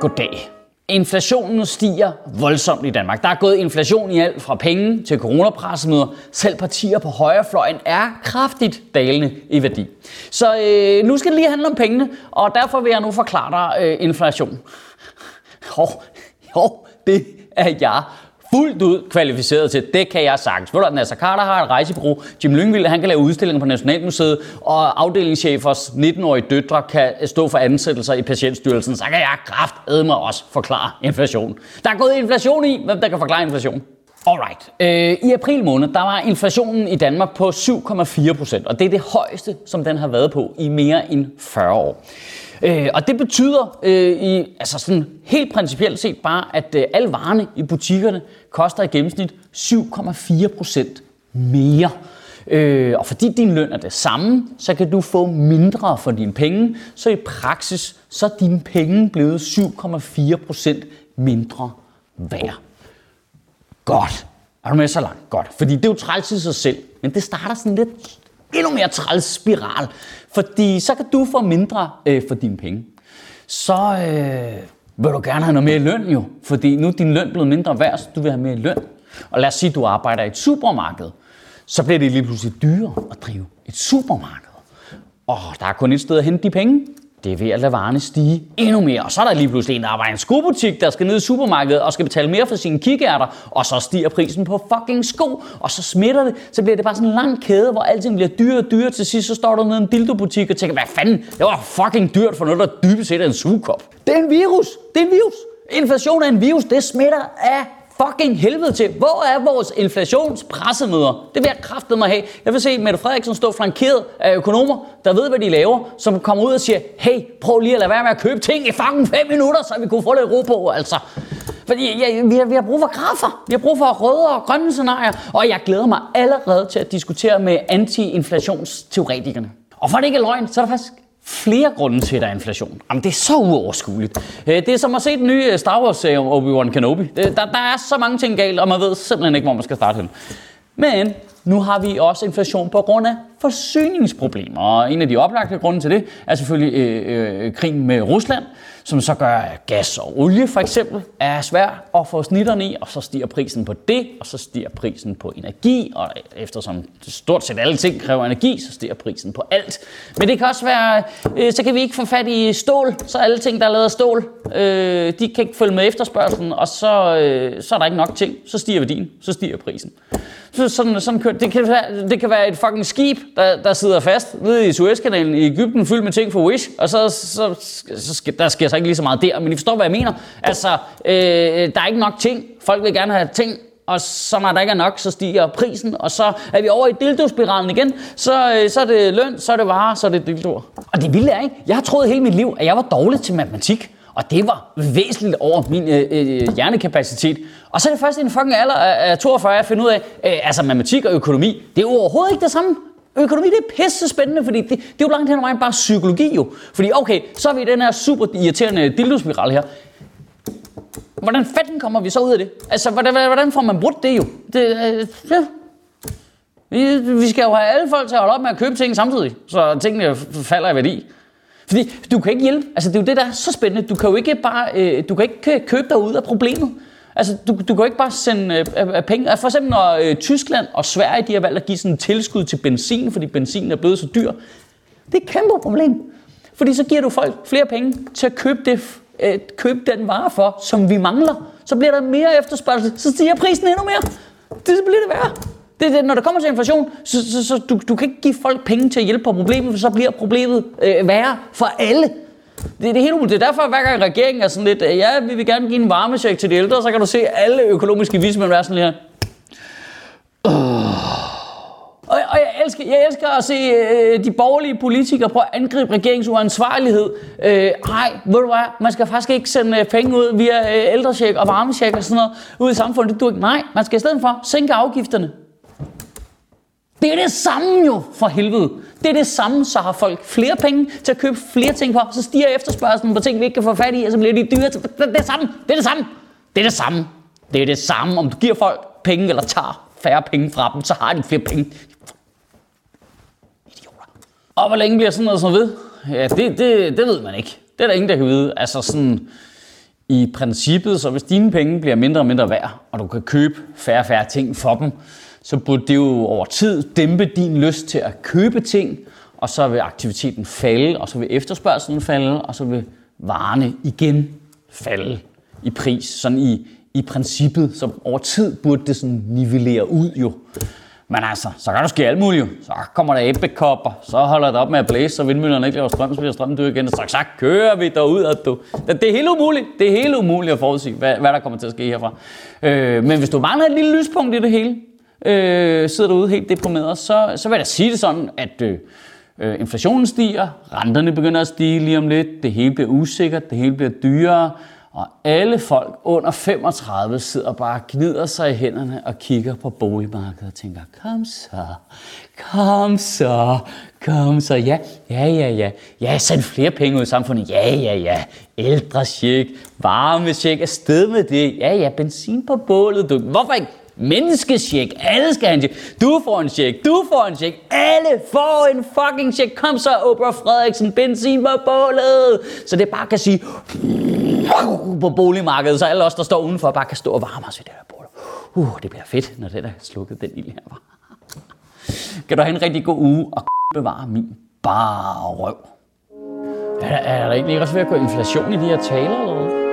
Goddag. Inflationen stiger voldsomt i Danmark. Der er gået inflation i alt fra penge til coronapressemøder. Selv partier på højrefløjen er kraftigt dalende i værdi. Så øh, nu skal det lige handle om pengene, og derfor vil jeg nu forklare dig øh, inflation. Jo, jo, det er jeg fuldt ud kvalificeret til. Det kan jeg sagtens. Ved du, Nasser Carter har et rejsebureau. Jim Lyngvild, han kan lave udstillinger på Nationalmuseet, og afdelingschefers 19-årige døtre kan stå for ansættelser i Patientstyrelsen. Så kan jeg kraftedme også forklare inflation. Der er gået inflation i, hvem der kan forklare inflation. Alright. Øh, I april måned, der var inflationen i Danmark på 7,4 procent, og det er det højeste, som den har været på i mere end 40 år. Øh, og det betyder øh, i, altså sådan helt principielt set bare, at øh, alle varerne i butikkerne koster i gennemsnit 7,4 procent mere. Øh, og fordi din løn er det samme, så kan du få mindre for dine penge. Så i praksis, så er dine penge blevet 7,4 procent mindre værd. Godt. Er du med så langt? Godt. Fordi det er jo træls i sig selv. Men det starter sådan lidt endnu mere træls spiral. Fordi så kan du få mindre øh, for dine penge. Så øh, vil du gerne have noget mere i løn jo. Fordi nu er din løn blevet mindre værd, så du vil have mere i løn. Og lad os sige, at du arbejder i et supermarked. Så bliver det lige pludselig dyrere at drive et supermarked. Og der er kun et sted at hente de penge. Det er ved at lade varerne stige endnu mere. Og så er der lige pludselig en, der arbejder i en skobutik, der skal ned i supermarkedet og skal betale mere for sine kikærter. Og så stiger prisen på fucking sko. Og så smitter det. Så bliver det bare sådan en lang kæde, hvor alting bliver dyrere og dyrere. Til sidst så står du nede i en dildobutik og tænker, hvad fanden, det var fucking dyrt for noget, der dybest set er en sugekop. Det er en virus. Det er en virus. Inflation er en virus. Det smitter af fucking helvede til. Hvor er vores inflationspressemøder? Det vil jeg kræfte mig have. Jeg vil se Mette Frederiksen stå flankeret af økonomer, der ved, hvad de laver, som kommer ud og siger, hey, prøv lige at lade være med at købe ting i fucking 5 minutter, så vi kunne få lidt ro på, altså. Fordi ja, vi, har, vi har brug for grafer. Vi har brug for røde og grønne scenarier. Og jeg glæder mig allerede til at diskutere med anti-inflationsteoretikerne. Og for det ikke er løgn, så er der faktisk flere grunde til, at der er inflation. Jamen, det er så uoverskueligt. Øh, det er som at se den nye øh, Star Wars-serie om Obi-Wan Kenobi. Øh, der, der er så mange ting galt, og man ved simpelthen ikke, hvor man skal starte hen. Men nu har vi også inflation på grund af forsyningsproblemer. Og en af de oplagte grunde til det er selvfølgelig øh, øh, krigen med Rusland, som så gør, gas og olie for eksempel er svært at få snitterne i, og så stiger prisen på det, og så stiger prisen på energi, og eftersom stort set alle ting kræver energi, så stiger prisen på alt. Men det kan også være, øh, så kan vi ikke få fat i stål, så alle ting, der er lavet af stål, øh, de kan ikke følge med efterspørgselen, og så, øh, så er der ikke nok ting, så stiger værdien, så stiger prisen. Så sådan, sådan kører, det, kan være, det kan være et fucking skib, der, der sidder fast nede i Suezkanalen i Ægypten, fyldt med ting for Wish, og så, så, så så der sker så ikke lige så meget der, men I forstår, hvad jeg mener. Altså, øh, der er ikke nok ting. Folk vil gerne have ting, og så når der ikke er nok, så stiger prisen, og så er vi over i dildospiralen igen. Så, øh, så er det løn, så er det varer, så er det dildoer. Og det vilde er ikke, jeg har troet hele mit liv, at jeg var dårlig til matematik. Og det var væsentligt over min øh, øh, hjernekapacitet. Og så er det først i en fucking alder af 42, jeg finder ud af, øh, altså matematik og økonomi, det er jo overhovedet ikke det samme. Økonomi, det er pisse spændende, fordi det, det er jo langt hen ad vejen bare psykologi jo. Fordi okay, så er vi i den her super irriterende dildospiral her. Hvordan fanden kommer vi så ud af det? Altså, hvordan, hvordan får man brudt det jo? Det, øh, ja. vi, vi skal jo have alle folk til at holde op med at købe ting samtidig, så tingene falder i værdi. Fordi du kan ikke hjælpe. Altså, det er jo det, der er så spændende. Du kan jo ikke bare øh, du kan ikke øh, købe dig ud af problemet. Altså, du, du kan jo ikke bare sende øh, øh, øh, penge. For eksempel når øh, Tyskland og Sverige de har valgt at give sådan en tilskud til benzin, fordi benzin er blevet så dyr. Det er et kæmpe problem. Fordi så giver du folk flere penge til at købe, det, øh, købe den vare for, som vi mangler. Så bliver der mere efterspørgsel, så stiger prisen endnu mere. Det bliver det værre. Det, det, når der kommer til inflation, så, så, så du, du kan ikke give folk penge til at hjælpe på problemet, for så bliver problemet øh, værre for alle. Det er det umuligt. Det er derfor, at hver gang regeringen er sådan lidt, øh, ja, vi vil gerne give en varmesjek til de ældre, så kan du se alle økonomiske vismænd være sådan her. Øh. Og, og jeg, elsker, jeg elsker at se øh, de borgerlige politikere prøve at angribe regeringens uansvarlighed. Øh, ej, ved du hvad, man skal faktisk ikke sende øh, penge ud via øh, ældresjek og varmesjek og sådan noget ud i samfundet. Det du ikke. Nej, man skal i stedet for sænke afgifterne. Det er det samme jo, for helvede. Det er det samme, så har folk flere penge til at købe flere ting for, så stiger efterspørgselen på ting, vi ikke kan få fat i, og så bliver de dyre. Det er det samme. Det er det samme. Det er det samme. Det er det samme, om du giver folk penge eller tager færre penge fra dem, så har de flere penge. Idioter. Og hvor længe bliver sådan noget så ved? Ja, det, det, det ved man ikke. Det er der ingen, der kan vide. Altså sådan, i princippet, så hvis dine penge bliver mindre og mindre værd, og du kan købe færre og færre ting for dem, så burde det jo over tid dæmpe din lyst til at købe ting, og så vil aktiviteten falde, og så vil efterspørgselen falde, og så vil varerne igen falde i pris. Sådan i, i princippet, så over tid burde det sådan nivellere ud jo. Men altså, så kan der ske alt muligt. Så kommer der æbbekopper, så holder det op med at blæse, så vindmøllerne ikke laver strøm, så bliver strømmen død igen, og så, så kører vi derud. At du. Det, det er helt umuligt. Det er helt umuligt at forudsige, hvad, hvad der kommer til at ske herfra. Øh, men hvis du mangler et lille lyspunkt i det hele, øh, sidder derude helt deprimeret, så, så vil jeg da sige det sådan, at øh, øh, inflationen stiger, renterne begynder at stige lige om lidt, det hele bliver usikkert, det hele bliver dyrere, og alle folk under 35 sidder bare og gnider sig i hænderne og kigger på boligmarkedet og tænker, kom så, kom så, kom så, ja, ja, ja, ja, ja, send flere penge ud i samfundet, ja, ja, ja, ældre check, varme check, afsted med det, ja, ja, benzin på bålet, du, hvorfor ikke? Menneskesjek. Alle skal have en check. Du får en check. Du får en check. Alle får en fucking check. Kom så, Oprah Frederiksen. Benzin på bålet. Så det bare kan sige på boligmarkedet, så alle os, der står udenfor, bare kan stå og varme os i det her bål. Uh, det bliver fedt, når det der er slukket den ild her. kan du have en rigtig god uge og bevare min bare røv. Er er der ikke lige også ved at gå inflation i de her taler eller hvad?